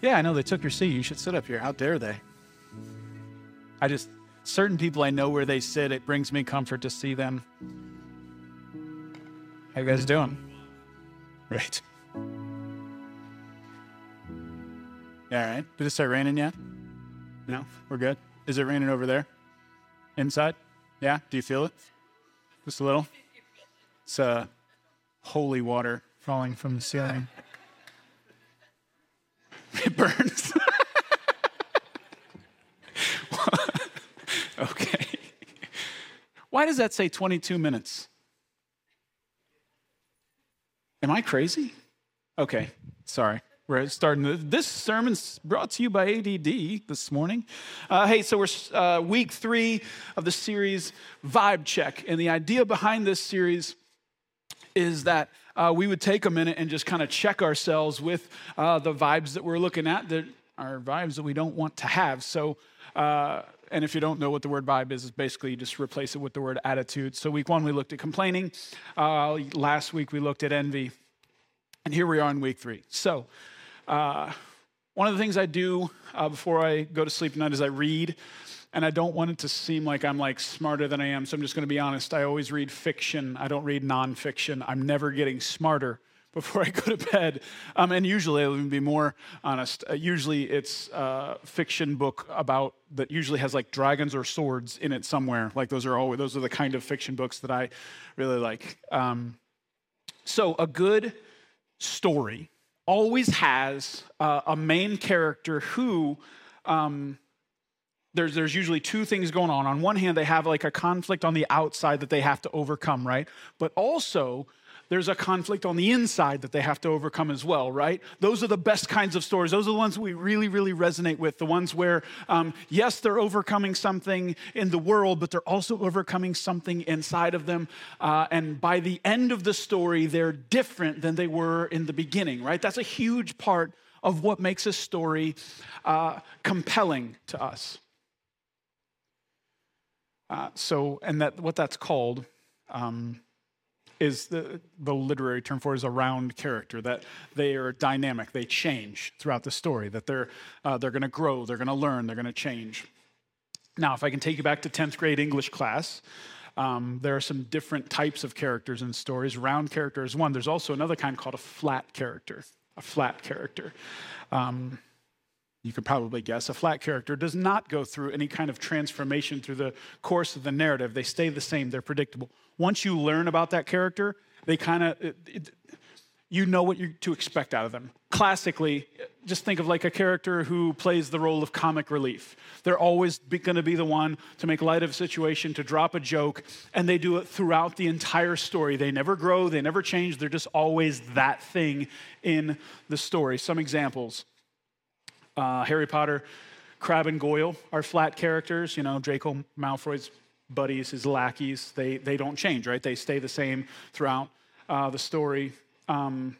Yeah, I know they took your seat. You should sit up here. How dare they? I just, certain people I know where they sit, it brings me comfort to see them. How you guys doing? Right. Yeah, all right. Did it start raining yet? No? We're good? Is it raining over there? Inside? Yeah? Do you feel it? Just a little? It's uh, holy water falling from the ceiling. Burns. okay. Why does that say 22 minutes? Am I crazy? Okay, sorry. We're starting. This sermon's brought to you by ADD this morning. Uh, hey, so we're uh, week three of the series Vibe Check. And the idea behind this series is that uh, we would take a minute and just kind of check ourselves with uh, the vibes that we're looking at that are vibes that we don't want to have. So, uh, and if you don't know what the word vibe is, it's basically you just replace it with the word attitude. So, week one, we looked at complaining. Uh, last week, we looked at envy. And here we are in week three. So, uh, one of the things I do uh, before I go to sleep tonight is I read and I don't want it to seem like I'm like smarter than I am. So I'm just going to be honest. I always read fiction. I don't read nonfiction. I'm never getting smarter before I go to bed. Um, and usually, I'll even be more honest. Uh, usually, it's a fiction book about that usually has like dragons or swords in it somewhere. Like those are always those are the kind of fiction books that I really like. Um, so a good story always has uh, a main character who. Um, there's, there's usually two things going on. On one hand, they have like a conflict on the outside that they have to overcome, right? But also, there's a conflict on the inside that they have to overcome as well, right? Those are the best kinds of stories. Those are the ones we really, really resonate with. The ones where, um, yes, they're overcoming something in the world, but they're also overcoming something inside of them. Uh, and by the end of the story, they're different than they were in the beginning, right? That's a huge part of what makes a story uh, compelling to us. Uh, so, and that what that's called um, is the, the literary term for is a round character that they are dynamic, they change throughout the story, that they're uh, they're going to grow, they're going to learn, they're going to change. Now, if I can take you back to 10th grade English class, um, there are some different types of characters in stories. Round character is one. There's also another kind called a flat character. A flat character. Um, you could probably guess, a flat character does not go through any kind of transformation through the course of the narrative. They stay the same, they're predictable. Once you learn about that character, they kind of, you know what you're to expect out of them. Classically, just think of like a character who plays the role of comic relief. They're always going to be the one to make light of a situation, to drop a joke, and they do it throughout the entire story. They never grow, they never change, they're just always that thing in the story. Some examples uh, Harry Potter, Crabbe and Goyle are flat characters. You know, Draco Malfoy's buddies, his lackeys, they, they don't change, right? They stay the same throughout uh, the story. Um,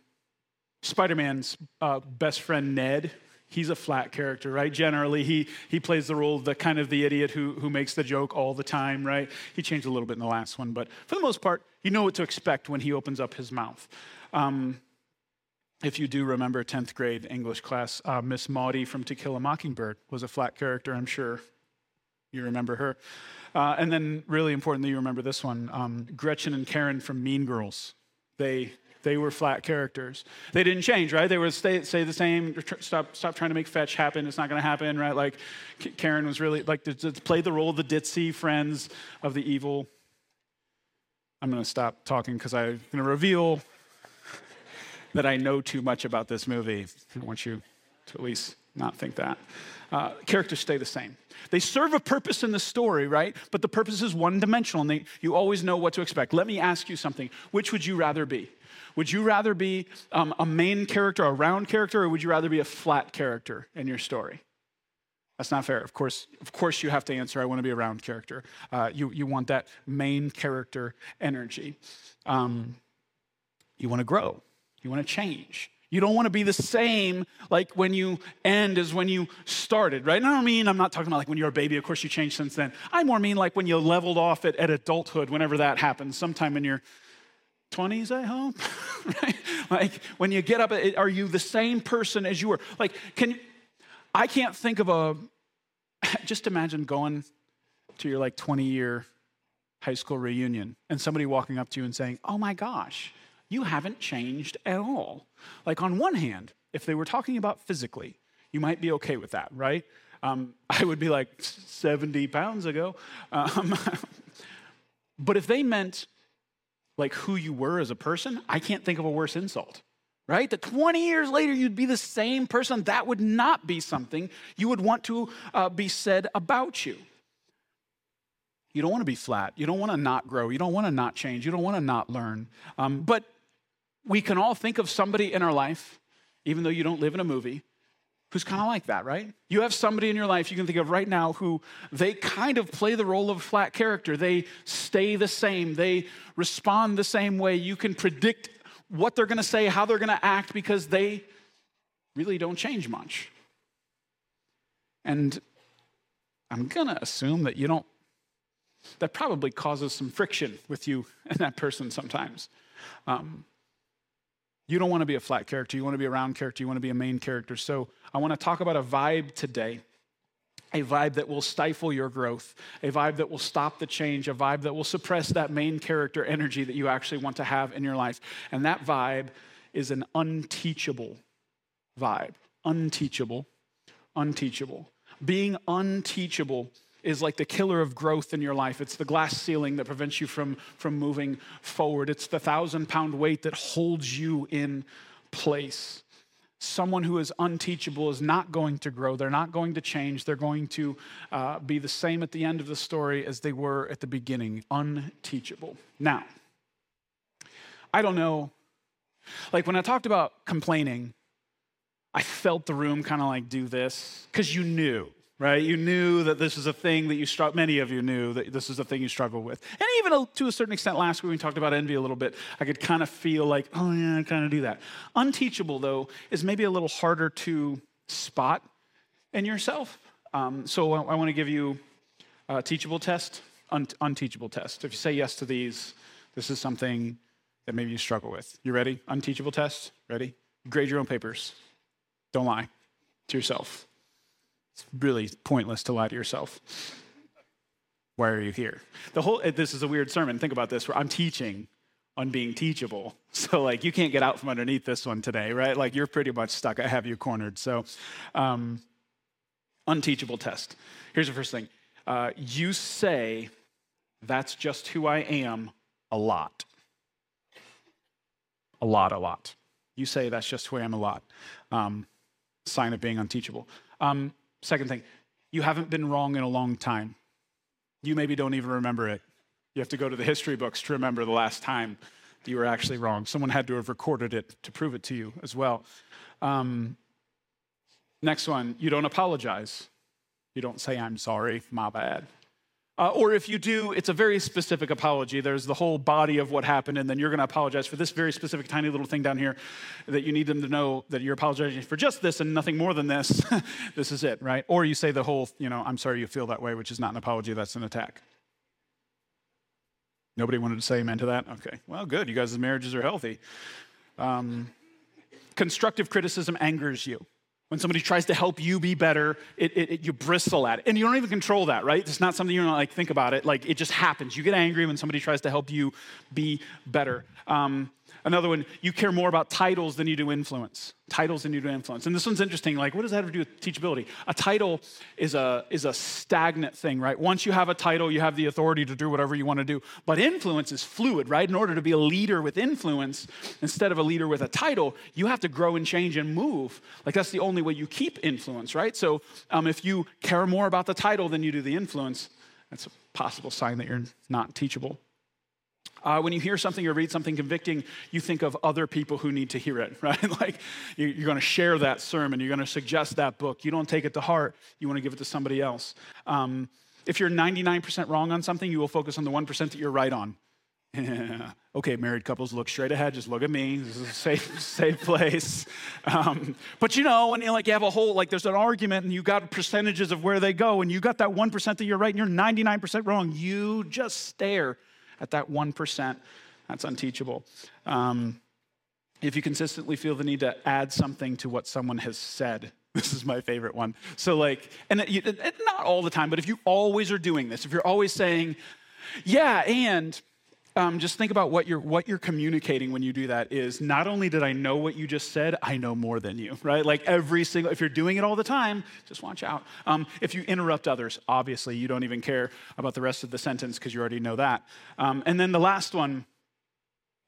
Spider Man's uh, best friend, Ned, he's a flat character, right? Generally, he, he plays the role of the kind of the idiot who, who makes the joke all the time, right? He changed a little bit in the last one, but for the most part, you know what to expect when he opens up his mouth. Um, if you do remember 10th grade English class, uh, Miss Maudie from To Kill a Mockingbird was a flat character, I'm sure you remember her. Uh, and then, really important that you remember this one um, Gretchen and Karen from Mean Girls. They, they were flat characters. They didn't change, right? They would stay, say the same, stop, stop trying to make fetch happen. It's not going to happen, right? Like Karen was really like to, to play the role of the ditzy friends of the evil. I'm going to stop talking because I'm going to reveal that I know too much about this movie. I want you to at least not think that. Uh, characters stay the same. They serve a purpose in the story, right? But the purpose is one dimensional and they, you always know what to expect. Let me ask you something. Which would you rather be? Would you rather be um, a main character, a round character, or would you rather be a flat character in your story? That's not fair. Of course, of course, you have to answer. I want to be a round character. Uh, you you want that main character energy. Um, you want to grow. You want to change. You don't want to be the same like when you end as when you started, right? And I don't mean, I'm not talking about like when you're a baby, of course you changed since then. I more mean like when you leveled off at, at adulthood, whenever that happens, sometime in your 20s, I hope, right? Like when you get up, are you the same person as you were? Like, can, I can't think of a, just imagine going to your like 20 year high school reunion and somebody walking up to you and saying, Oh my gosh, you haven't changed at all. Like, on one hand, if they were talking about physically, you might be okay with that, right? Um, I would be like 70 pounds ago. Um, but if they meant like who you were as a person, I can't think of a worse insult, right? That 20 years later you'd be the same person, that would not be something you would want to uh, be said about you. You don't want to be flat. You don't want to not grow. You don't want to not change. You don't want to not learn. Um, but we can all think of somebody in our life, even though you don't live in a movie, who's kind of like that, right? You have somebody in your life you can think of right now who they kind of play the role of a flat character. They stay the same, they respond the same way. You can predict what they're going to say, how they're going to act because they really don't change much. And I'm going to assume that you don't, that probably causes some friction with you and that person sometimes. Um, you don't want to be a flat character. You want to be a round character. You want to be a main character. So I want to talk about a vibe today a vibe that will stifle your growth, a vibe that will stop the change, a vibe that will suppress that main character energy that you actually want to have in your life. And that vibe is an unteachable vibe. Unteachable. Unteachable. Being unteachable is like the killer of growth in your life. It's the glass ceiling that prevents you from, from moving forward. It's the thousand pound weight that holds you in place. Someone who is unteachable is not going to grow. They're not going to change. They're going to uh, be the same at the end of the story as they were at the beginning unteachable. Now, I don't know. Like when I talked about complaining, I felt the room kind of like do this because you knew right? You knew that this was a thing that you struggle, many of you knew that this is a thing you struggle with. And even to a certain extent, last week we talked about envy a little bit, I could kind of feel like, oh yeah, I kind of do that. Unteachable, though, is maybe a little harder to spot in yourself. Um, so I, I want to give you a teachable test, un- unteachable test. If you say yes to these, this is something that maybe you struggle with. You ready? Unteachable test? Ready? Grade your own papers. Don't lie to yourself. It's really pointless to lie to yourself. Why are you here? The whole this is a weird sermon. Think about this where I'm teaching on being teachable. So like you can't get out from underneath this one today, right? Like you're pretty much stuck. I have you cornered. So um, unteachable test. Here's the first thing. Uh, you say that's just who I am a lot. A lot, a lot. You say that's just who I am a lot. Um, sign of being unteachable. Um, Second thing, you haven't been wrong in a long time. You maybe don't even remember it. You have to go to the history books to remember the last time you were actually wrong. Someone had to have recorded it to prove it to you as well. Um, next one, you don't apologize. You don't say, I'm sorry, my bad. Uh, or if you do, it's a very specific apology. There's the whole body of what happened, and then you're going to apologize for this very specific tiny little thing down here that you need them to know that you're apologizing for just this and nothing more than this. this is it, right? Or you say the whole, you know, I'm sorry you feel that way, which is not an apology, that's an attack. Nobody wanted to say amen to that? Okay. Well, good. You guys' marriages are healthy. Um, constructive criticism angers you. When somebody tries to help you be better, it, it, it, you bristle at it. And you don't even control that, right? It's not something you don't like think about it. Like it just happens. You get angry when somebody tries to help you be better. Um, Another one, you care more about titles than you do influence. Titles than you do influence. And this one's interesting. Like, what does that have to do with teachability? A title is a, is a stagnant thing, right? Once you have a title, you have the authority to do whatever you want to do. But influence is fluid, right? In order to be a leader with influence, instead of a leader with a title, you have to grow and change and move. Like, that's the only way you keep influence, right? So, um, if you care more about the title than you do the influence, that's a possible sign that you're not teachable. Uh, when you hear something or read something convicting, you think of other people who need to hear it, right? like you're going to share that sermon, you're going to suggest that book. You don't take it to heart, you want to give it to somebody else. Um, if you're 99% wrong on something, you will focus on the 1% that you're right on. okay, married couples, look straight ahead. Just look at me. This is a safe, safe place. Um, but you know, you like you have a whole like there's an argument and you got percentages of where they go, and you got that one percent that you're right and you're 99% wrong. You just stare at that 1%. That's unteachable. Um, if you consistently feel the need to add something to what someone has said, This is my favorite one. So, like, and it, it, not all the time, but if you always are doing this, if you're always saying, yeah, and um, just think about what you're what you're communicating when you do that is not only did I know what you just said, I know more than you, right? Like every single if you're doing it all the time, just watch out. Um, if you interrupt others, obviously you don't even care about the rest of the sentence because you already know that. Um, and then the last one,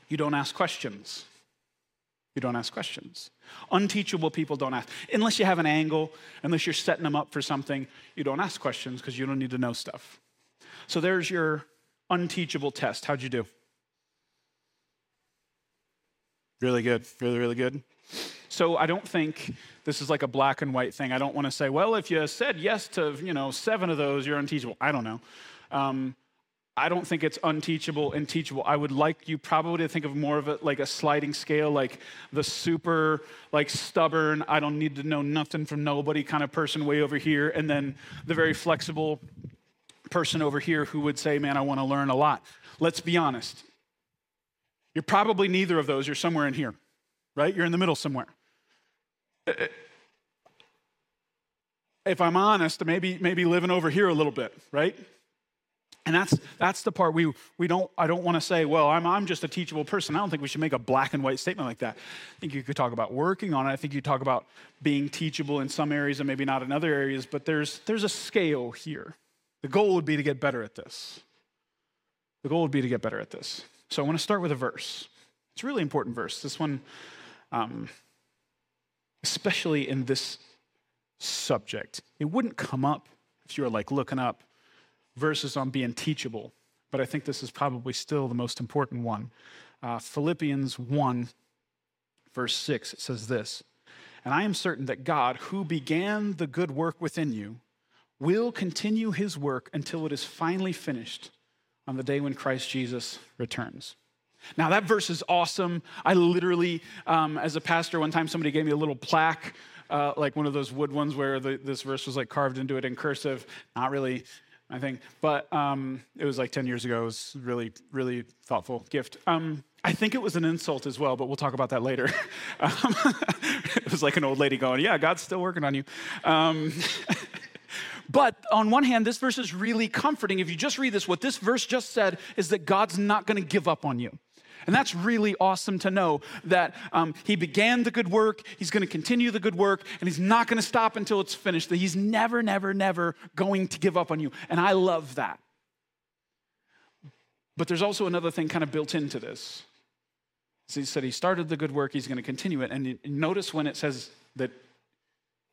you don't ask questions. You don't ask questions. Unteachable people don't ask. Unless you have an angle, unless you're setting them up for something, you don't ask questions because you don't need to know stuff. So there's your unteachable test. How'd you do? Really good, really, really good. So I don't think this is like a black and white thing. I don't want to say, well, if you said yes to, you know, seven of those, you're unteachable. I don't know. Um, I don't think it's unteachable and teachable. I would like you probably to think of more of it like a sliding scale, like the super, like stubborn, I don't need to know nothing from nobody kind of person way over here, and then the very flexible, person over here who would say, Man, I want to learn a lot. Let's be honest. You're probably neither of those. You're somewhere in here, right? You're in the middle somewhere. If I'm honest, maybe, maybe living over here a little bit, right? And that's, that's the part we, we don't, I don't want to say, well, I'm, I'm just a teachable person. I don't think we should make a black and white statement like that. I think you could talk about working on it. I think you talk about being teachable in some areas and maybe not in other areas, but there's, there's a scale here. The goal would be to get better at this. The goal would be to get better at this. So I want to start with a verse. It's a really important verse. This one, um, especially in this subject, it wouldn't come up if you were like looking up verses on being teachable, but I think this is probably still the most important one. Uh, Philippians 1, verse 6, it says this And I am certain that God, who began the good work within you, will continue his work until it is finally finished on the day when Christ Jesus returns. Now, that verse is awesome. I literally, um, as a pastor, one time somebody gave me a little plaque, uh, like one of those wood ones where the, this verse was like carved into it in cursive. Not really, I think, but um, it was like 10 years ago. It was really, really thoughtful gift. Um, I think it was an insult as well, but we'll talk about that later. Um, it was like an old lady going, Yeah, God's still working on you. But on one hand, this verse is really comforting. If you just read this, what this verse just said is that God's not going to give up on you. And that's really awesome to know that um, He began the good work, He's going to continue the good work, and He's not going to stop until it's finished. That He's never, never, never going to give up on you. And I love that. But there's also another thing kind of built into this. So he said he started the good work, He's going to continue it. And notice when it says that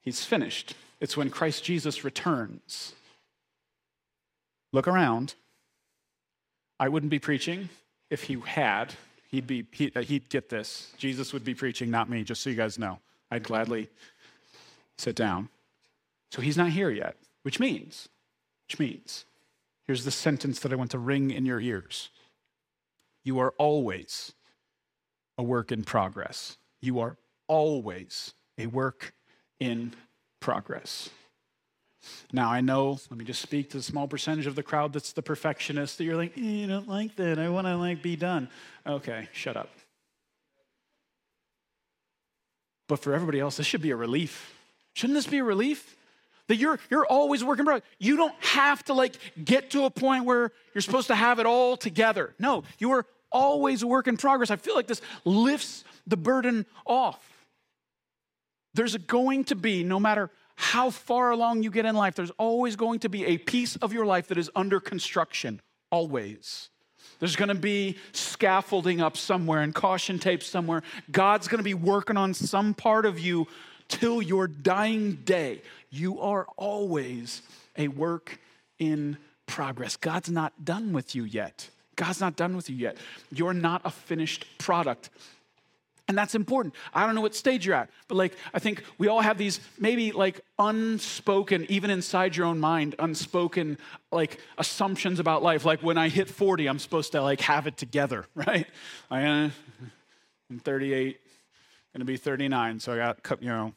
He's finished. It's when Christ Jesus returns. Look around. I wouldn't be preaching if he had. He'd, be, he, uh, he'd get this. Jesus would be preaching, not me, just so you guys know. I'd gladly sit down. So he's not here yet, which means, which means, here's the sentence that I want to ring in your ears. You are always a work in progress. You are always a work in progress. Now, I know, let me just speak to the small percentage of the crowd that's the perfectionist that you're like, eh, you don't like that. I want to like be done. Okay, shut up. But for everybody else, this should be a relief. Shouldn't this be a relief? That you're you're always working progress. You don't have to like get to a point where you're supposed to have it all together. No, you are always a work in progress. I feel like this lifts the burden off. There's going to be, no matter how far along you get in life, there's always going to be a piece of your life that is under construction, always. There's going to be scaffolding up somewhere and caution tape somewhere. God's going to be working on some part of you till your dying day. You are always a work in progress. God's not done with you yet. God's not done with you yet. You're not a finished product. And that's important. I don't know what stage you're at, but like, I think we all have these maybe like unspoken, even inside your own mind, unspoken like assumptions about life. Like when I hit 40, I'm supposed to like have it together, right? I, uh, am 38, gonna be 39, so I got, you know,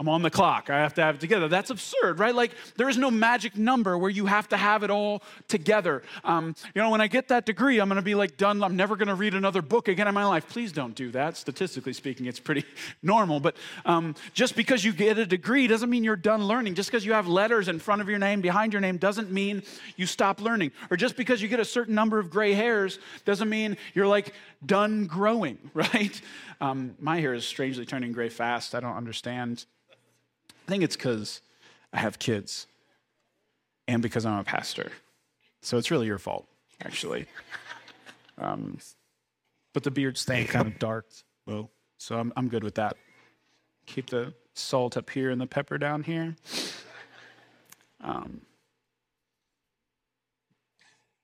I'm on the clock. I have to have it together. That's absurd, right? Like, there is no magic number where you have to have it all together. Um, you know, when I get that degree, I'm going to be like done. I'm never going to read another book again in my life. Please don't do that. Statistically speaking, it's pretty normal. But um, just because you get a degree doesn't mean you're done learning. Just because you have letters in front of your name, behind your name, doesn't mean you stop learning. Or just because you get a certain number of gray hairs doesn't mean you're like done growing, right? Um, my hair is strangely turning gray fast. I don't understand. I think it's because I have kids and because I'm a pastor. So it's really your fault, actually. Um, but the beard's staying kind of dark. Well, so I'm, I'm good with that. Keep the salt up here and the pepper down here. Um,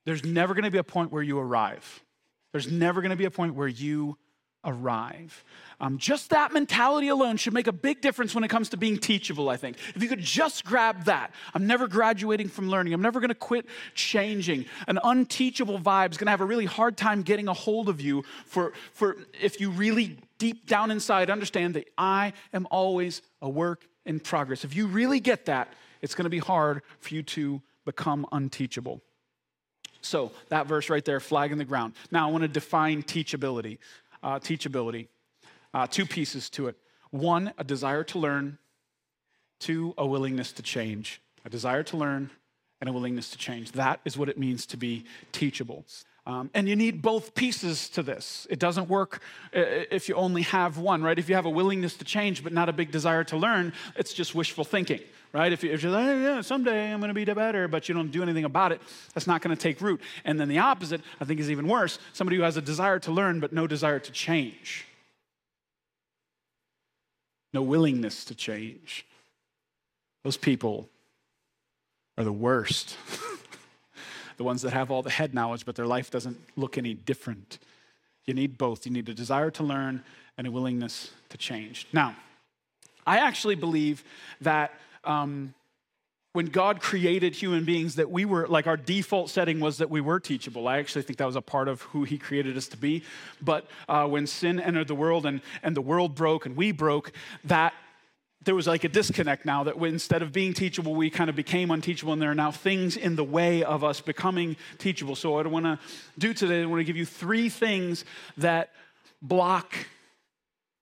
there's never going to be a point where you arrive. There's never going to be a point where you arrive. Um, just that mentality alone should make a big difference when it comes to being teachable, I think. If you could just grab that, I'm never graduating from learning, I'm never gonna quit changing. An unteachable vibe is gonna have a really hard time getting a hold of you for, for if you really deep down inside understand that I am always a work in progress. If you really get that, it's gonna be hard for you to become unteachable. So, that verse right there, flag in the ground. Now, I want to define teachability uh, teachability. Uh, two pieces to it one, a desire to learn, two, a willingness to change. A desire to learn and a willingness to change. That is what it means to be teachable. Um, and you need both pieces to this. It doesn't work uh, if you only have one, right? If you have a willingness to change but not a big desire to learn, it's just wishful thinking, right? If, you, are like, oh, yeah, someday I'm going to be better, but you don't do anything about it, that's not going to take root. And then the opposite, I think, is even worse somebody who has a desire to learn but no desire to change, no willingness to change. Those people are the worst. the ones that have all the head knowledge, but their life doesn't look any different. You need both. You need a desire to learn and a willingness to change. Now, I actually believe that um, when God created human beings, that we were like our default setting was that we were teachable. I actually think that was a part of who He created us to be. But uh, when sin entered the world and, and the world broke and we broke, that there was like a disconnect now that instead of being teachable, we kind of became unteachable, and there are now things in the way of us becoming teachable. So, what I want to do today, I want to give you three things that block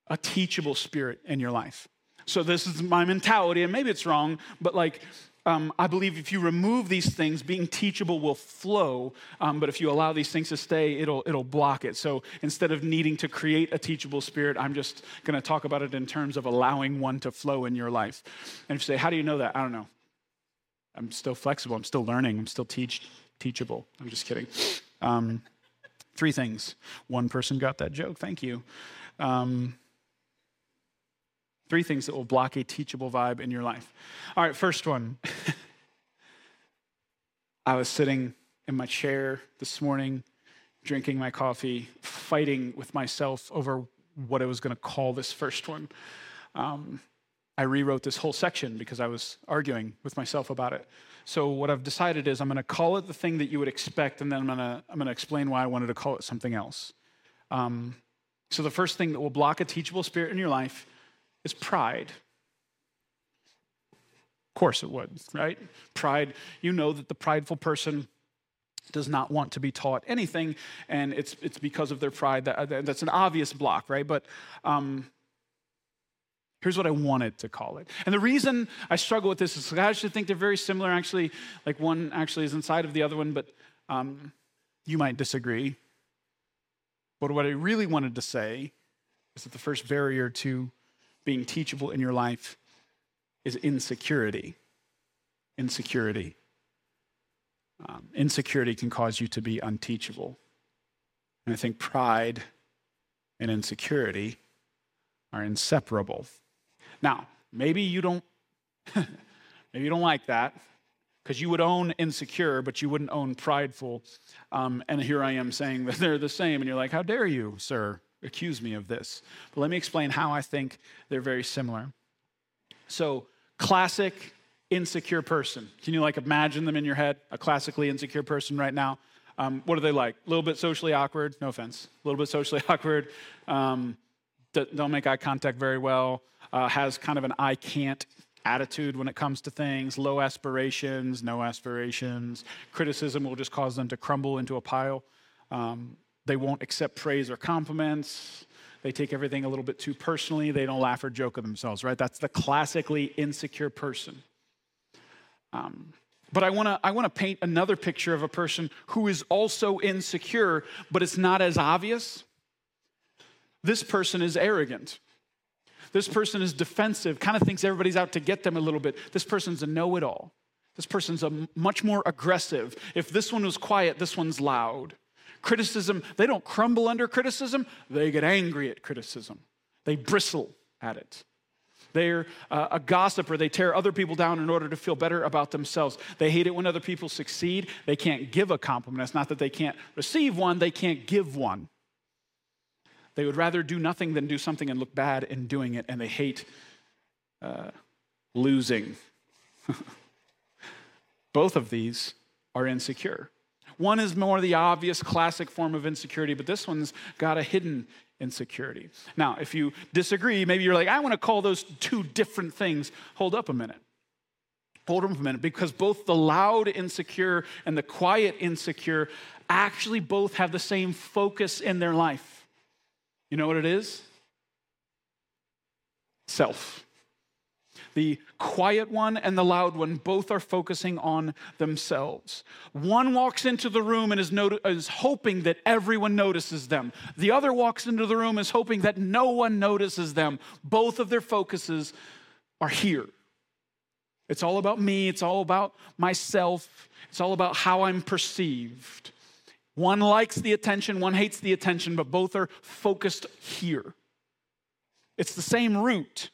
a teachable spirit in your life. So, this is my mentality, and maybe it's wrong, but like um, I believe if you remove these things, being teachable will flow. Um, but if you allow these things to stay, it'll, it'll block it. So instead of needing to create a teachable spirit, I'm just going to talk about it in terms of allowing one to flow in your life. And if you say, How do you know that? I don't know. I'm still flexible. I'm still learning. I'm still teach, teachable. I'm just kidding. Um, three things. One person got that joke. Thank you. Um, Three things that will block a teachable vibe in your life. All right, first one. I was sitting in my chair this morning, drinking my coffee, fighting with myself over what I was going to call this first one. Um, I rewrote this whole section because I was arguing with myself about it. So what I've decided is I'm going to call it the thing that you would expect, and then I'm going to I'm to explain why I wanted to call it something else. Um, so the first thing that will block a teachable spirit in your life is pride. Of course it would, right? Pride, you know that the prideful person does not want to be taught anything, and it's, it's because of their pride. That, that's an obvious block, right? But um, here's what I wanted to call it. And the reason I struggle with this is I actually think they're very similar. Actually, like one actually is inside of the other one, but um, you might disagree. But what I really wanted to say is that the first barrier to being teachable in your life is insecurity. Insecurity. Um, insecurity can cause you to be unteachable. And I think pride and insecurity are inseparable. Now, maybe you don't maybe you don't like that because you would own insecure, but you wouldn't own prideful. Um, and here I am saying that they're the same, and you're like, "How dare you, sir?" Accuse me of this. But let me explain how I think they're very similar. So, classic insecure person. Can you like imagine them in your head? A classically insecure person right now. Um, what are they like? A little bit socially awkward. No offense. A little bit socially awkward. Um, don't make eye contact very well, uh, has kind of an I can't attitude when it comes to things, low aspirations, no aspirations. Criticism will just cause them to crumble into a pile. Um, they won't accept praise or compliments. They take everything a little bit too personally. They don't laugh or joke at themselves, right? That's the classically insecure person. Um, but I want to I want to paint another picture of a person who is also insecure, but it's not as obvious. This person is arrogant. This person is defensive, kind of thinks everybody's out to get them a little bit. This person's a know-it-all. This person's a much more aggressive. If this one was quiet, this one's loud. Criticism, they don't crumble under criticism, they get angry at criticism. They bristle at it. They're uh, a gossiper. They tear other people down in order to feel better about themselves. They hate it when other people succeed. They can't give a compliment. It's not that they can't receive one, they can't give one. They would rather do nothing than do something and look bad in doing it, and they hate uh, losing. Both of these are insecure. One is more the obvious classic form of insecurity, but this one's got a hidden insecurity. Now, if you disagree, maybe you're like, I want to call those two different things. Hold up a minute. Hold up a minute, because both the loud insecure and the quiet insecure actually both have the same focus in their life. You know what it is? Self. The quiet one and the loud one both are focusing on themselves. One walks into the room and is, not- is hoping that everyone notices them. The other walks into the room is hoping that no one notices them. Both of their focuses are here. It's all about me, it's all about myself, it's all about how I'm perceived. One likes the attention, one hates the attention, but both are focused here. It's the same root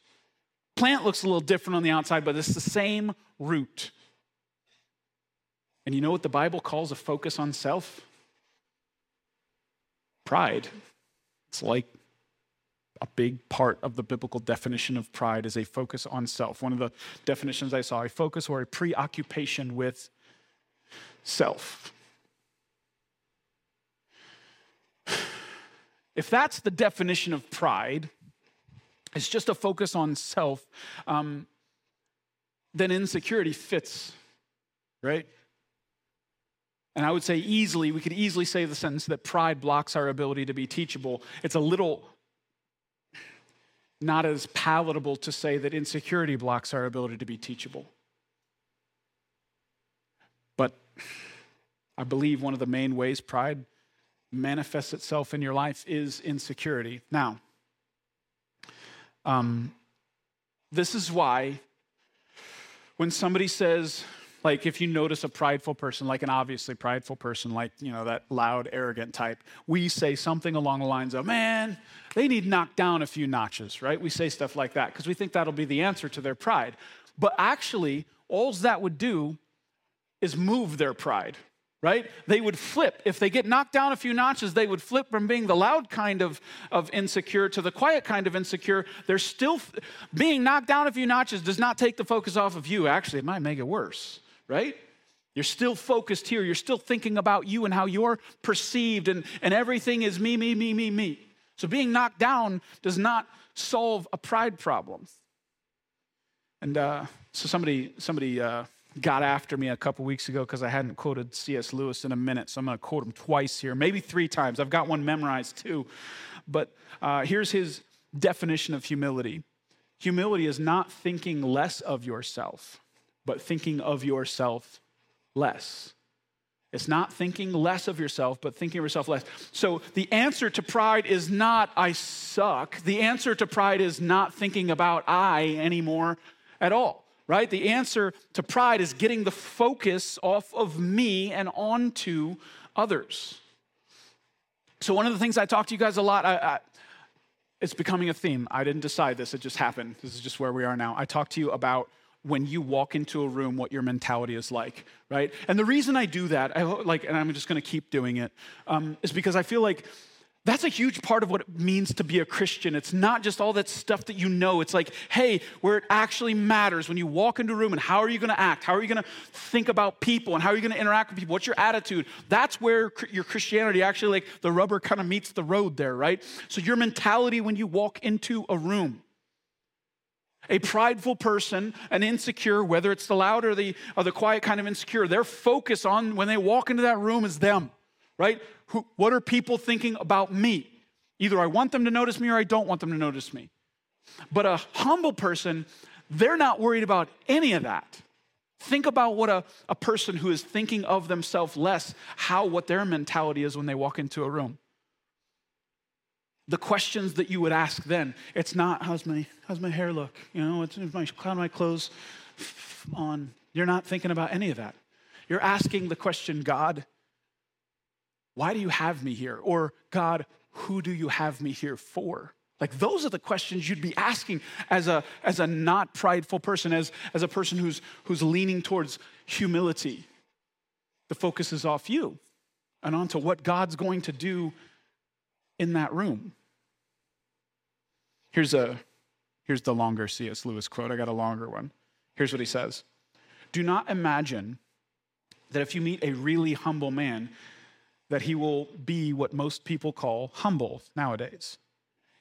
plant looks a little different on the outside, but it's the same root. And you know what the Bible calls a focus on self? Pride. It's like a big part of the biblical definition of pride is a focus on self. One of the definitions I saw, a focus or a preoccupation with self. If that's the definition of pride, it's just a focus on self, um, then insecurity fits, right? And I would say easily, we could easily say the sentence that pride blocks our ability to be teachable. It's a little not as palatable to say that insecurity blocks our ability to be teachable. But I believe one of the main ways pride manifests itself in your life is insecurity. Now, um, this is why when somebody says, like if you notice a prideful person, like an obviously prideful person, like, you know, that loud, arrogant type, we say something along the lines of, man, they need knocked down a few notches, right? We say stuff like that because we think that'll be the answer to their pride. But actually, all that would do is move their pride right? They would flip. If they get knocked down a few notches, they would flip from being the loud kind of, of insecure to the quiet kind of insecure. They're still being knocked down a few notches does not take the focus off of you. Actually, it might make it worse, right? You're still focused here. You're still thinking about you and how you're perceived, and, and everything is me, me, me, me, me. So being knocked down does not solve a pride problem. And uh, so somebody, somebody, uh, got after me a couple weeks ago because I hadn't quoted C.S. Lewis in a minute. So I'm going to quote him twice here, maybe three times. I've got one memorized too. But uh, here's his definition of humility humility is not thinking less of yourself, but thinking of yourself less. It's not thinking less of yourself, but thinking of yourself less. So the answer to pride is not, I suck. The answer to pride is not thinking about I anymore at all right? The answer to pride is getting the focus off of me and onto others. So, one of the things I talk to you guys a lot, I, I, it's becoming a theme. I didn't decide this, it just happened. This is just where we are now. I talk to you about when you walk into a room what your mentality is like right and the reason i do that I, like and i'm just going to keep doing it um, is because i feel like That's a huge part of what it means to be a Christian. It's not just all that stuff that you know. It's like, hey, where it actually matters when you walk into a room and how are you going to act? How are you going to think about people and how are you going to interact with people? What's your attitude? That's where your Christianity actually, like, the rubber kind of meets the road there, right? So, your mentality when you walk into a room. A prideful person, an insecure, whether it's the loud or the, or the quiet kind of insecure, their focus on when they walk into that room is them right? Who, what are people thinking about me? Either I want them to notice me or I don't want them to notice me. But a humble person, they're not worried about any of that. Think about what a, a person who is thinking of themselves less, how what their mentality is when they walk into a room. The questions that you would ask then, it's not how's my how's my hair look? You know, it's my how my clothes on. You're not thinking about any of that. You're asking the question, God, why do you have me here? Or, God, who do you have me here for? Like those are the questions you'd be asking as a, as a not prideful person, as, as a person who's, who's leaning towards humility. The focus is off you and onto what God's going to do in that room. Here's, a, here's the longer C.S. Lewis quote. I got a longer one. Here's what he says Do not imagine that if you meet a really humble man, that he will be what most people call humble nowadays.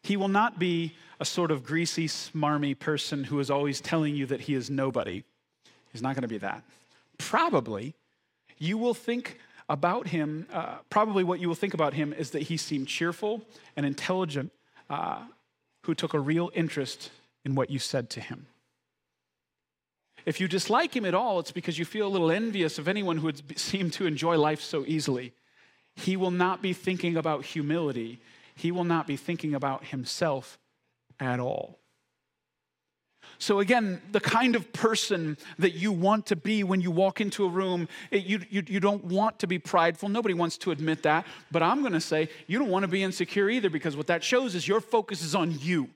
He will not be a sort of greasy, smarmy person who is always telling you that he is nobody. He's not going to be that. Probably, you will think about him, uh, probably what you will think about him is that he seemed cheerful and intelligent, uh, who took a real interest in what you said to him. If you dislike him at all, it's because you feel a little envious of anyone who would seem to enjoy life so easily he will not be thinking about humility. He will not be thinking about himself at all. So, again, the kind of person that you want to be when you walk into a room, it, you, you, you don't want to be prideful. Nobody wants to admit that. But I'm going to say you don't want to be insecure either because what that shows is your focus is on you.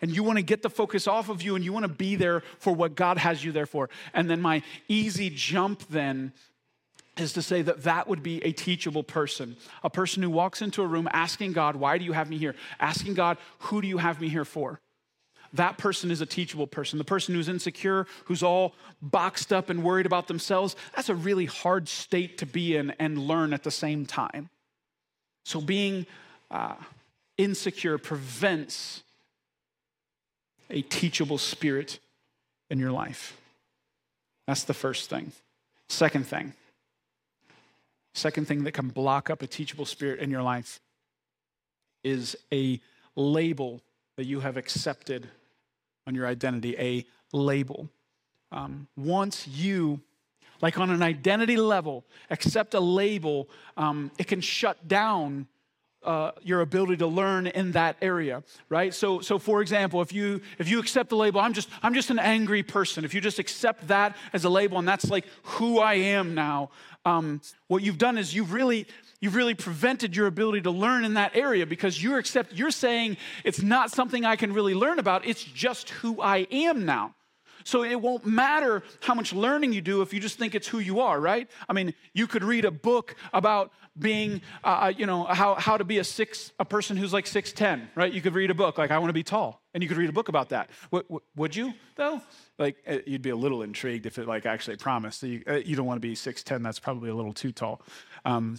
And you want to get the focus off of you and you want to be there for what God has you there for. And then my easy jump then is to say that that would be a teachable person, a person who walks into a room asking God, Why do you have me here? Asking God, Who do you have me here for? That person is a teachable person. The person who's insecure, who's all boxed up and worried about themselves, that's a really hard state to be in and learn at the same time. So being uh, insecure prevents a teachable spirit in your life. That's the first thing. Second thing, Second thing that can block up a teachable spirit in your life is a label that you have accepted on your identity, a label. Um, once you, like on an identity level, accept a label, um, it can shut down uh, your ability to learn in that area right? So so for example if you if you accept the label i'm just i'm just an angry person. If you just accept that as a label and that's like who i am now um, what you've done is you've really you've really prevented your ability to learn in that area because you're accept you're saying it's not something i can really learn about. It's just who i am now so it won't matter how much learning you do if you just think it's who you are, right? I mean, you could read a book about being, uh, uh you know, how, how to be a six, a person who's like 6'10, right? You could read a book like, I want to be tall. And you could read a book about that. W- would you, though? Like, uh, you'd be a little intrigued if it like actually promised. that you, uh, you don't want to be 6'10, that's probably a little too tall. Um,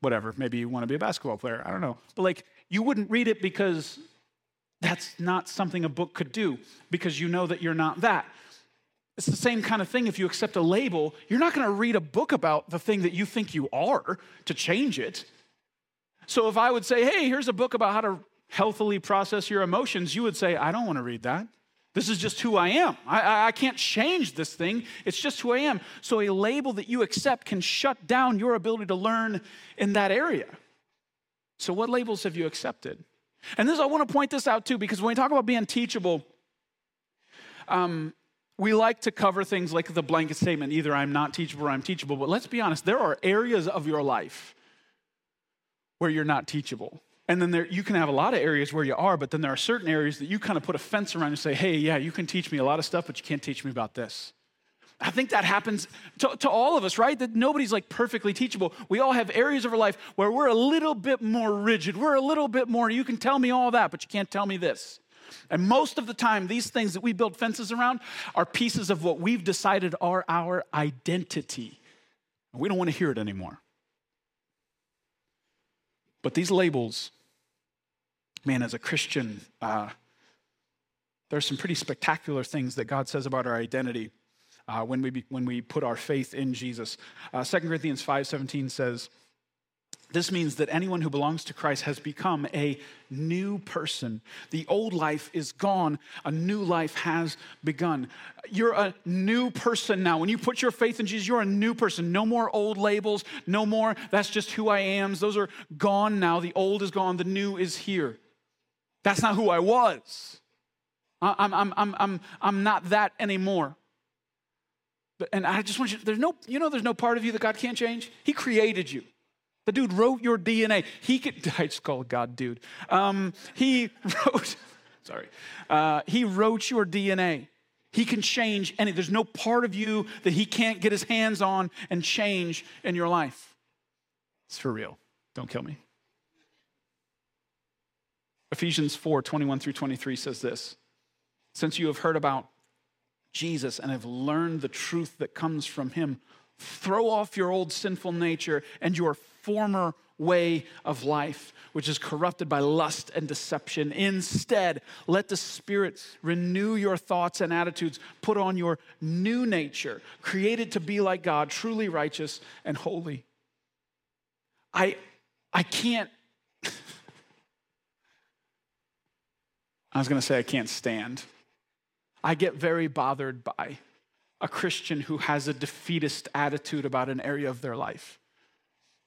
whatever, maybe you want to be a basketball player. I don't know. But like, you wouldn't read it because that's not something a book could do because you know that you're not that. It's the same kind of thing if you accept a label. You're not going to read a book about the thing that you think you are to change it. So if I would say, hey, here's a book about how to healthily process your emotions, you would say, I don't want to read that. This is just who I am. I, I, can't change this thing. It's just who I am. So a label that you accept can shut down your ability to learn in that area. So, what labels have you accepted? And this, I want to point this out too, because when we talk about being teachable, um, we like to cover things like the blanket statement either I'm not teachable or I'm teachable. But let's be honest, there are areas of your life where you're not teachable. And then there, you can have a lot of areas where you are, but then there are certain areas that you kind of put a fence around and say, hey, yeah, you can teach me a lot of stuff, but you can't teach me about this. I think that happens to, to, all of us, right? That nobody's like perfectly teachable. We all have areas of our life where we're a little bit more rigid. We're a little bit more, you can tell me all that, but you can't tell me this. And most of the time, these things that we build fences around are pieces of what we've decided are our identity. And we don't want to hear it anymore. But these labels, man, as a Christian, uh, there's some pretty spectacular things that God says about our identity uh, when, we be, when we put our faith in Jesus. Uh, 2 Corinthians 5.17 says, this means that anyone who belongs to Christ has become a new person. The old life is gone, a new life has begun. You're a new person now. When you put your faith in Jesus, you're a new person. No more old labels, no more, that's just who I am. Those are gone now. The old is gone, the new is here. That's not who I was. I'm, I'm, I'm, I'm, I'm not that anymore. And I just want you, there's no, you know, there's no part of you that God can't change. He created you. The dude wrote your DNA. He could, I just call God dude. Um, he wrote, sorry, uh, he wrote your DNA. He can change any, there's no part of you that he can't get his hands on and change in your life. It's for real. Don't kill me. Ephesians 4 21 through 23 says this Since you have heard about Jesus and have learned the truth that comes from him, throw off your old sinful nature and your former way of life, which is corrupted by lust and deception. Instead, let the Spirit renew your thoughts and attitudes. Put on your new nature, created to be like God, truly righteous and holy. I, I can't. I was going to say I can't stand. I get very bothered by a Christian who has a defeatist attitude about an area of their life.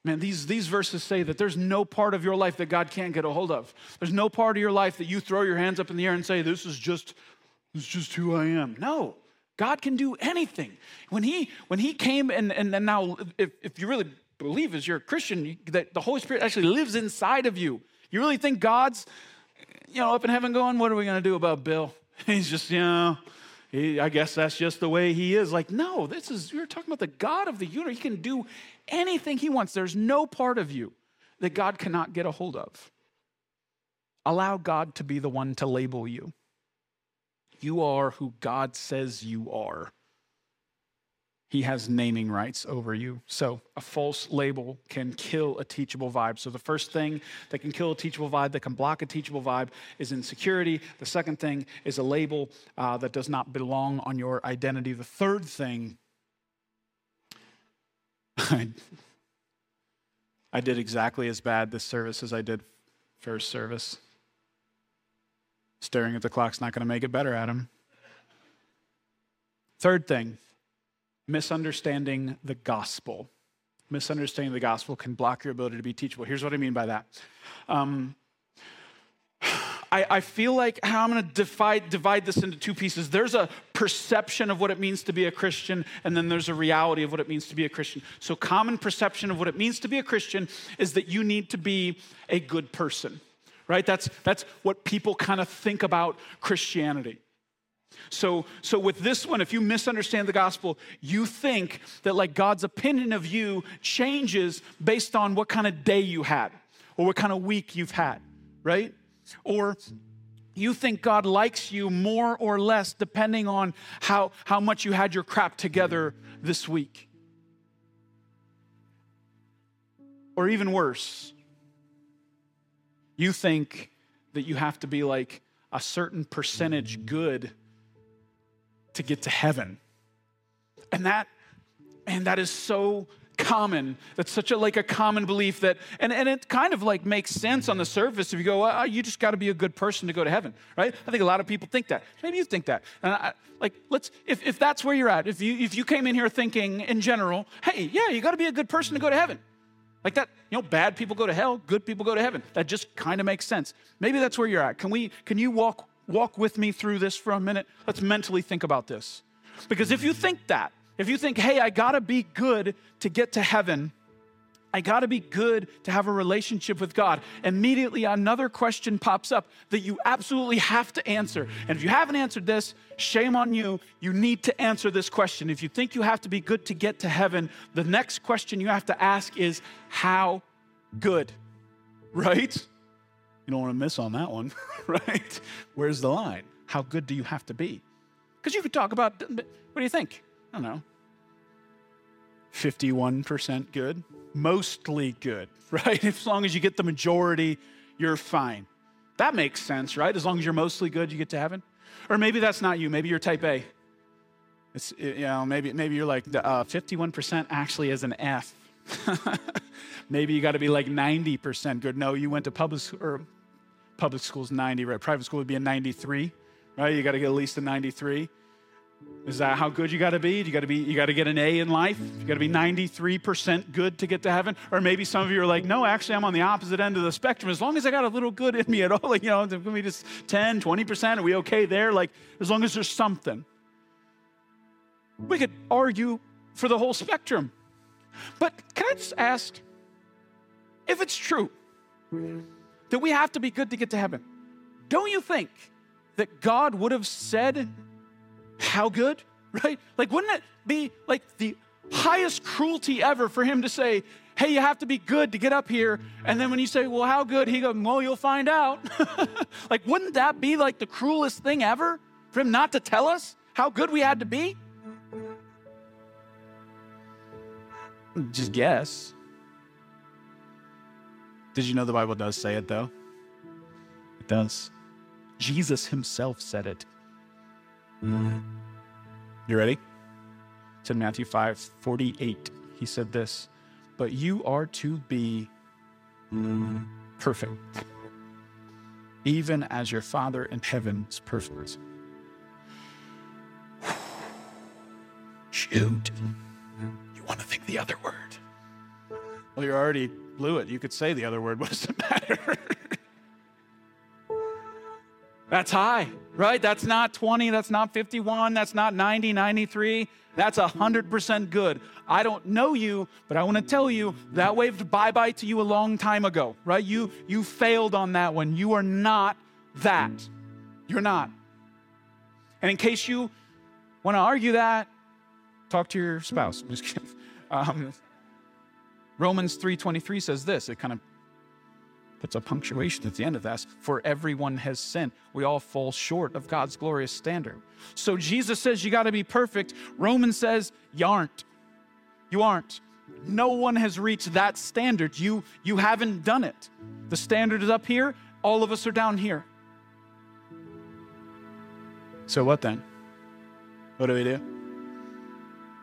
Man, these, these verses say that there's no part of your life that God can't get a hold of. There's no part of your life that you throw your hands up in the air and say, This is just, this is just who I am. No, God can do anything. When He, when he came, and, and, and now, if, if you really believe as you're a Christian, that the Holy Spirit actually lives inside of you, you really think God's, you know, up in heaven going, What are we going to do about Bill? He's just, you know, he, I guess that's just the way he is. Like, no, this is, you're talking about the God of the universe. He can do anything he wants. There's no part of you that God cannot get a hold of. Allow God to be the one to label you. You are who God says you are. He has naming rights over you. So, a false label can kill a teachable vibe. So, the first thing that can kill a teachable vibe, that can block a teachable vibe, is insecurity. The second thing is a label uh, that does not belong on your identity. The third thing I, I did exactly as bad this service as I did first service. Staring at the clock's not going to make it better, Adam. Third thing misunderstanding the gospel. Misunderstanding the gospel can block your ability to be teachable. Here's what I mean by that. Um, I, I feel like how I'm going to divide, divide this into two pieces. There's a perception of what it means to be a Christian, and then there's a reality of what it means to be a Christian. So, common perception of what it means to be a Christian is that you need to be a good person, right? That's, that's what people kind of think about Christianity. So, so with this one, if you misunderstand the gospel, you think that like God's opinion of you changes based on what kind of day you had or what kind of week you've had, right? Or you think God likes you more or less depending on how, how much you had your crap together this week. Or even worse, you think that you have to be like a certain percentage good to get to heaven. And that, and that is so common. That's such a like a common belief that and, and it kind of like makes sense on the surface if you go oh, you just got to be a good person to go to heaven right? I think a lot of people think that. Maybe you think that. And I, like let's if, if that's where you're at if you if you came in here thinking in general hey yeah you got to be a good person to go to heaven. Like that you know bad people go to hell good people go to heaven. That just kind of makes sense. Maybe that's where you're at. Can we can you walk walk with me through this for a minute let's mentally think about this because if you think that if you think, hey, I gotta be good to get to heaven, I got to be good to have a relationship with God. Immediately, another question pops up that you absolutely have to answer. And if you haven't answered this, shame on you. You need to answer this question. If you think you have to be good to get to heaven, the next question you have to ask is, How good? Right? You don't want to miss on that one, right? Where's the line? How good do you have to be? Because you could talk about, what do you think? I don't know. 51% good, mostly good, right? As long as you get the majority, you're fine. That makes sense, right? As long as you're mostly good, you get to heaven. Or maybe that's not you. Maybe you're type A. It's, you know, maybe, maybe you're like, uh, 51% actually is an F. maybe you got to be like 90% good. No, you went to public, or public school's 90, right? Private school would be a 93, right? You got to get at least a 93. Is that how good you got to be? You got to be you got to get an A in life. You got to be 93% good to get to heaven. Or maybe some of you are like, "No, actually I'm on the opposite end of the spectrum. As long as I got a little good in me at all, like, you know, let me just 10, 20%, are we okay there? Like as long as there's something." We could argue for the whole spectrum. But can I just ask if it's true that we have to be good to get to heaven? Don't you think that God would have said how good, right? Like, wouldn't it be like the highest cruelty ever for him to say, hey, you have to be good to get up here. And then when you say, well, how good? He goes, well, you'll find out. like, wouldn't that be like the cruelest thing ever for him not to tell us how good we had to be? Just guess. Did you know the Bible does say it though? It does. Jesus himself said it. You ready? It's in Matthew 5 48. He said this, but you are to be perfect, even as your Father in heaven is perfect. Shoot. You want to think the other word? Well, you're already blew it. You could say the other word. What does it matter? That's high, right? That's not 20, that's not 51, that's not 90, 93. That's 100% good. I don't know you, but I want to tell you that waved bye-bye to you a long time ago, right? You you failed on that one. You are not that. You're not. And in case you want to argue that, talk to your spouse. Um, Romans 3:23 says this. It kind of puts a punctuation at the end of that. For everyone has sinned. We all fall short of God's glorious standard. So Jesus says you got to be perfect. Romans says you aren't. You aren't. No one has reached that standard. You you haven't done it. The standard is up here. All of us are down here. So what then? What do we do?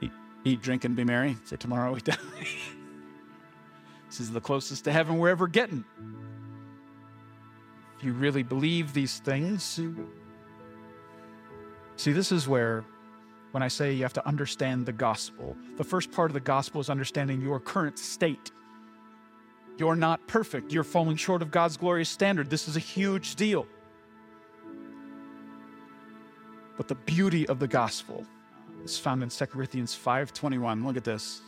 Eat, eat drink, and be merry. Say tomorrow we die. This is the closest to heaven we're ever getting If you really believe these things. See, this is where, when I say you have to understand the gospel, the first part of the gospel is understanding your current state. You're not perfect, you're falling short of God's glorious standard. This is a huge deal. But the beauty of the gospel is found in 2 Corinthians 5:21. Look at this.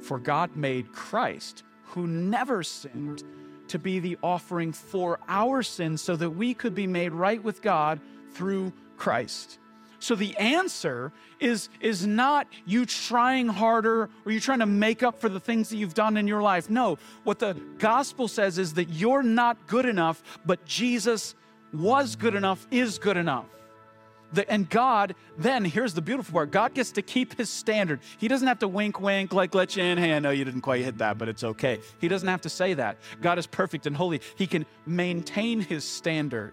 For God made Christ, who never sinned, to be the offering for our sins so that we could be made right with God through Christ. So the answer is, is not you trying harder or you trying to make up for the things that you've done in your life. No, what the gospel says is that you're not good enough, but Jesus was good enough, is good enough. The, and God, then here's the beautiful part God gets to keep his standard. He doesn't have to wink, wink, like let you in. Hey, I know you didn't quite hit that, but it's okay. He doesn't have to say that. God is perfect and holy. He can maintain his standard.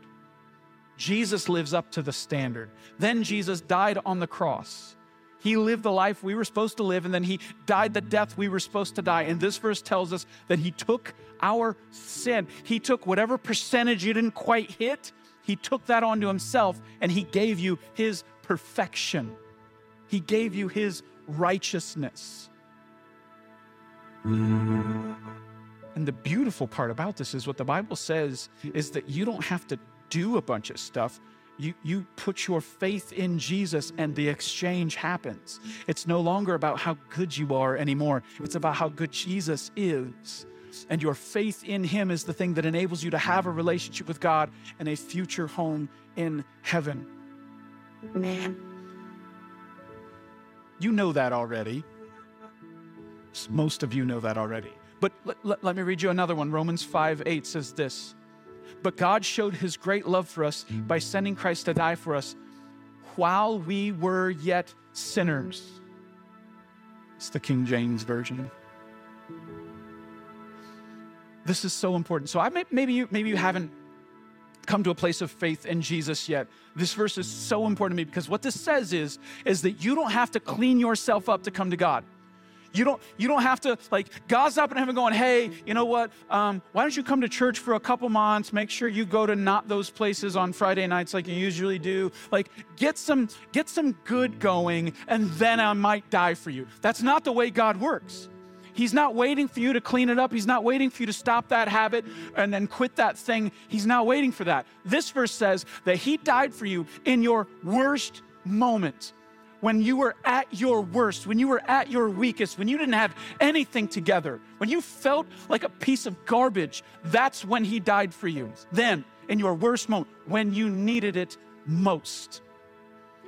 Jesus lives up to the standard. Then Jesus died on the cross. He lived the life we were supposed to live, and then he died the death we were supposed to die. And this verse tells us that he took our sin. He took whatever percentage you didn't quite hit, he took that onto himself and he gave you his perfection. He gave you his righteousness. And the beautiful part about this is what the Bible says is that you don't have to do a bunch of stuff. you, you put your faith in Jesus and the exchange happens. It's no longer about how good you are anymore, it's about how good Jesus is. And your faith in Him is the thing that enables you to have a relationship with God and a future home in heaven. Man. You know that already. Most of you know that already. But let, let, let me read you another one. Romans 5 8 says this But God showed his great love for us by sending Christ to die for us while we were yet sinners. It's the King James Version. This is so important. So I may, maybe you maybe you haven't come to a place of faith in Jesus yet. This verse is so important to me because what this says is is that you don't have to clean yourself up to come to God. You don't, you don't have to, like, God's up in heaven going, hey, you know what? Um, why don't you come to church for a couple months? Make sure you go to not those places on Friday nights like you usually do. Like, get some, get some good going, and then I might die for you. That's not the way God works. He's not waiting for you to clean it up. He's not waiting for you to stop that habit and then quit that thing. He's not waiting for that. This verse says that He died for you in your worst moment when you were at your worst, when you were at your weakest, when you didn't have anything together, when you felt like a piece of garbage, that's when He died for you. Then, in your worst moment, when you needed it most.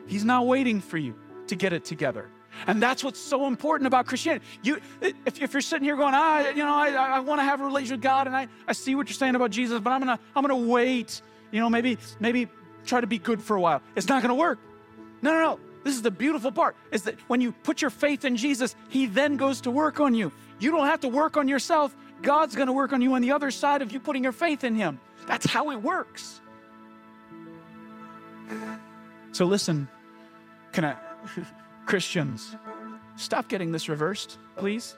He's not waiting for you to get it together. And that's what's so important about Christianity. You, if, if you're sitting here going, ah, you know, I, I want to have a relationship with God, and I, I see what you're saying about Jesus, but I'm gonna, I'm gonna wait. You know, maybe, maybe try to be good for a while. It's not gonna work. No, no, no. This is the beautiful part is that when you put your faith in Jesus, He then goes to work on you. You don't have to work on yourself. God's to work on you on the other side of you putting your faith in Him. That's how it works. So listen, can I, Christians, stop getting this reversed, please?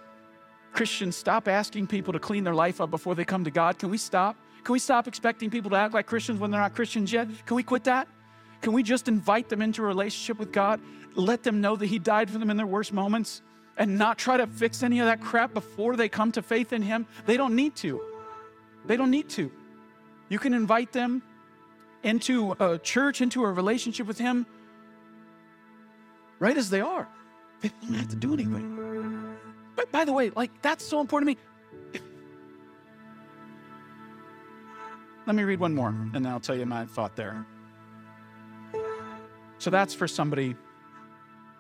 Christians, stop asking people to clean their life up before they come to God. Can we stop? Can we stop expecting people to act like Christians when they're not Christians yet? Can we quit that? Can we just invite them into a relationship with God? Let them know that He died for them in their worst moments and not try to fix any of that crap before they come to faith in Him? They don't need to. They don't need to. You can invite them into a church, into a relationship with Him right as they are. They don't have to do anything. But by the way, like that's so important to me. Let me read one more and then I'll tell you my thought there. So that's for somebody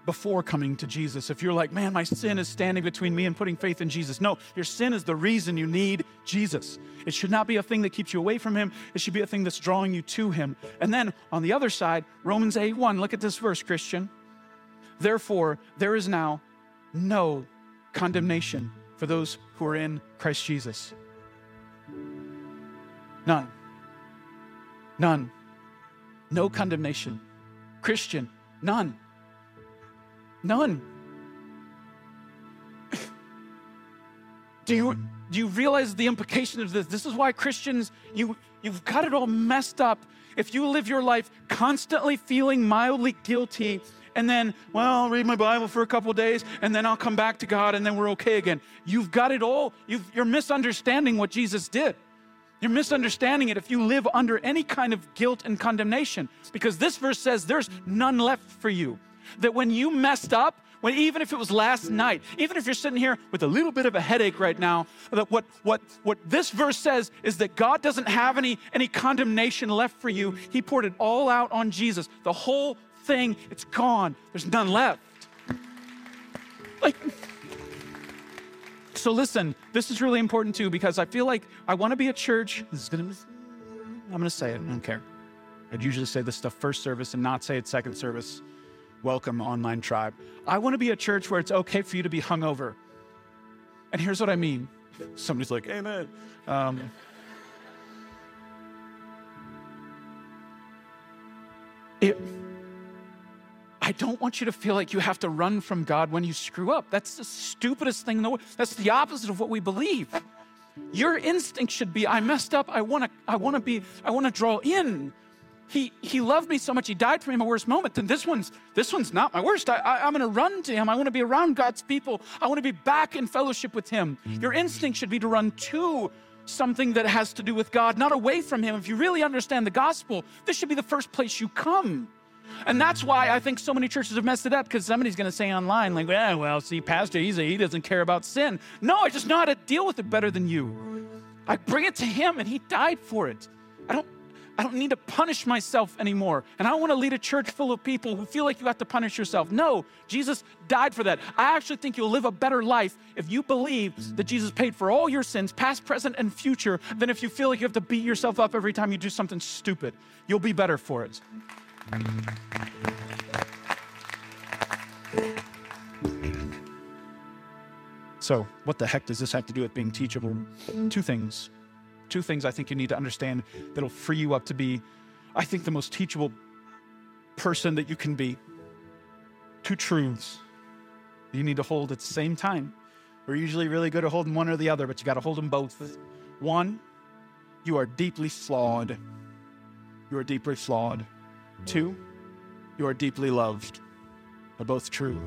before coming to Jesus. If you're like, man, my sin is standing between me and putting faith in Jesus. No, your sin is the reason you need Jesus. It should not be a thing that keeps you away from him. It should be a thing that's drawing you to him. And then on the other side, Romans 8 1, look at this verse, Christian. Therefore, there is now no condemnation for those who are in Christ Jesus. None. None. No condemnation. Christian? None. None. do you do you realize the implication of this? This is why Christians, you you've got it all messed up. If you live your life constantly feeling mildly guilty and then, well, I'll read my Bible for a couple days, and then I'll come back to God, and then we're okay again. You've got it all. you are misunderstanding what Jesus did. You're misunderstanding it if you live under any kind of guilt and condemnation, because this verse says there's none left for you. That when you messed up, when even if it was last night, even if you're sitting here with a little bit of a headache right now, that what what what this verse says is that God doesn't have any any condemnation left for you. He poured it all out on Jesus. The whole thing, it's gone. There's none left. Like so listen, this is really important too because I feel like I want to be a church. This is gonna, I'm going to say it. I don't care. I'd usually say this stuff first service and not say it second service. Welcome, online tribe. I want to be a church where it's okay for you to be hungover. And here's what I mean. Somebody's like, Amen. Um, it, I don't want you to feel like you have to run from God when you screw up. That's the stupidest thing in the world. That's the opposite of what we believe. Your instinct should be, I messed up. I want to, I want to be, I want to draw in. He, he loved me so much. He died for me in my worst moment. Then this one's, this one's not my worst. I, I, I'm going to run to him. I want to be around God's people. I want to be back in fellowship with him. Your instinct should be to run to something that has to do with God, not away from Him. If you really understand the gospel, this should be the first place you come. And that's why I think so many churches have messed it up because somebody's going to say online, like, well, well, see, Pastor, he's a, he doesn't care about sin. No, I just know how to deal with it better than you. I bring it to Him and He died for it. I don't I don't need to punish myself anymore. And I don't want to lead a church full of people who feel like you have to punish yourself. No, Jesus died for that. I actually think you'll live a better life if you believe that Jesus paid for all your sins, past, present, and future, than if you feel like you have to beat yourself up every time you do something stupid. You'll be better for it. So, what the heck does this have to do with being teachable? Two things two things I think you need to understand that'll free you up to be, I think, the most teachable person that you can be. Two truths you need to hold at the same time. We're usually really good at holding one or the other, but you got to hold them both. One, you are deeply flawed. You are deeply flawed. Two, you are deeply loved. They're both true.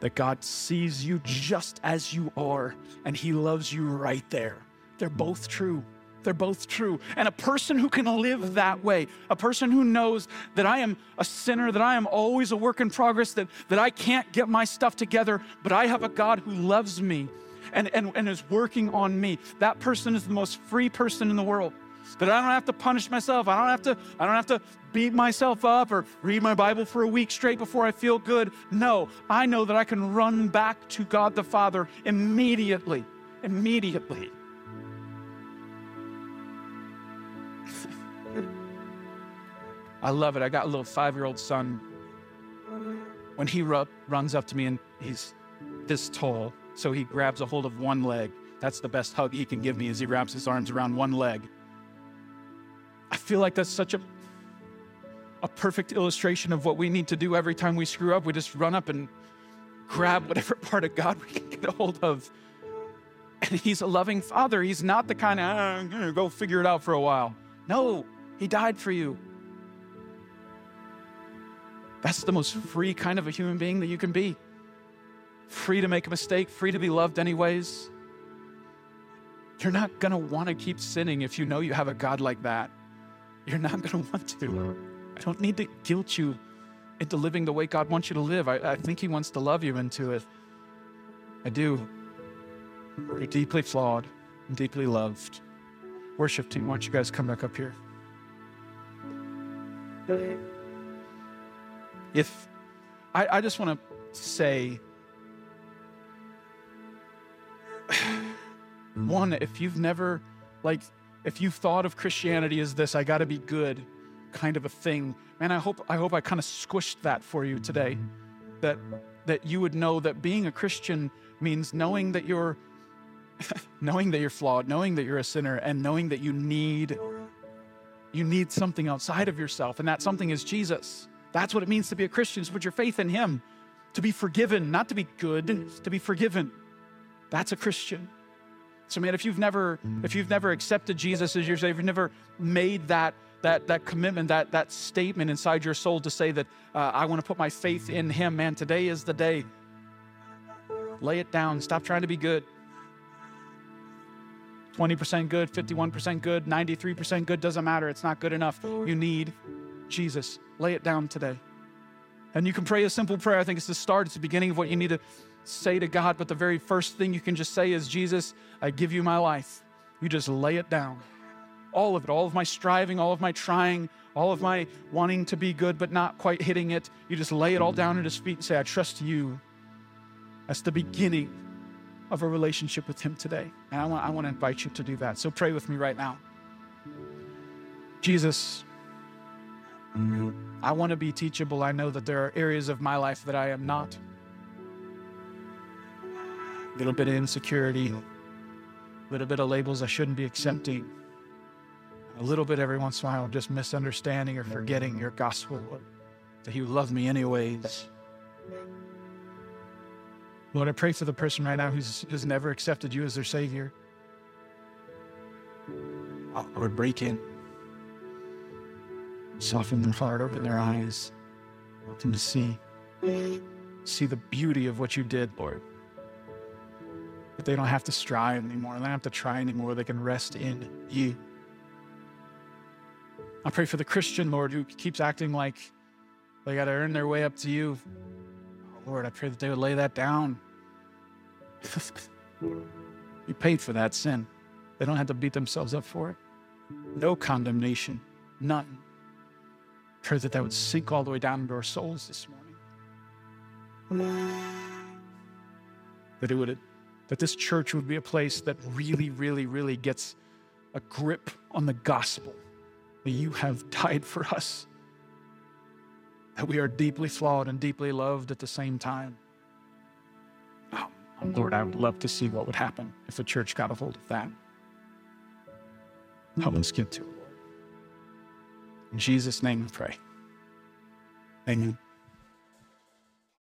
That God sees you just as you are, and He loves you right there. They're both true. They're both true. And a person who can live that way, a person who knows that I am a sinner, that I am always a work in progress, that, that I can't get my stuff together, but I have a God who loves me and, and, and is working on me. That person is the most free person in the world. That I don't have to punish myself. I don't have to, I don't have to beat myself up or read my Bible for a week straight before I feel good. No, I know that I can run back to God the Father immediately. Immediately. I love it. I got a little five year old son. When he ru- runs up to me and he's this tall, so he grabs a hold of one leg. That's the best hug he can give me as he wraps his arms around one leg. I feel like that's such a a perfect illustration of what we need to do every time we screw up. We just run up and grab whatever part of God we can get a hold of. And he's a loving father. He's not the kind of, oh, I'm going to go figure it out for a while. No, he died for you. That's the most free kind of a human being that you can be. Free to make a mistake, free to be loved anyways. You're not going to want to keep sinning if you know you have a God like that. You're not going to want to. I don't need to guilt you into living the way God wants you to live. I, I think He wants to love you into it. I do. You're deeply flawed and deeply loved. Worship team, why don't you guys come back up here? if I, I just want to say one, if you've never, like, if you've thought of Christianity as this, I got to be good kind of a thing, man, I hope I hope I kind of squished that for you today. That that you would know that being a Christian means knowing that you're knowing that you're flawed, knowing that you're a sinner, and knowing that you need you need something outside of yourself, and that something is Jesus. That's what it means to be a Christian, is put your faith in Him, to be forgiven, not to be good, to be forgiven. That's a Christian. So, man, if you've never, if you've never accepted Jesus as your Savior, you've never made that that that commitment, that that statement inside your soul to say that uh, I want to put my faith in Him, man, today is the day. Lay it down. Stop trying to be good. 20% good, 51% good, 93% good, doesn't matter. It's not good enough. You need Jesus. Lay it down today. And you can pray a simple prayer. I think it's the start, it's the beginning of what you need to say to God. But the very first thing you can just say is, Jesus, I give you my life. You just lay it down. All of it, all of my striving, all of my trying, all of my wanting to be good but not quite hitting it. You just lay it all down at His feet and say, I trust you. That's the beginning of a relationship with Him today. And I want, I want to invite you to do that. So pray with me right now. Jesus, I want to be teachable. I know that there are areas of my life that I am not. A little bit of insecurity, a little bit of labels I shouldn't be accepting, a little bit every once in a while just misunderstanding or forgetting your gospel, that you love me anyways. Lord, I pray for the person right now who's, who's never accepted you as their Savior. Lord, break in. Soften their heart, open their eyes, let them to see. See the beauty of what you did, Lord. That they don't have to strive anymore. They don't have to try anymore. They can rest in you. I pray for the Christian, Lord, who keeps acting like they got to earn their way up to you. Oh, Lord, I pray that they would lay that down. you paid for that sin. They don't have to beat themselves up for it. No condemnation, none. I Pray that that would sink all the way down into our souls this morning. That it would, that this church would be a place that really, really, really gets a grip on the gospel that you have died for us, that we are deeply flawed and deeply loved at the same time. Oh, Lord, I would love to see what would happen if the church got a hold of that. Help us get to it, Lord. In Jesus' name we pray. Amen.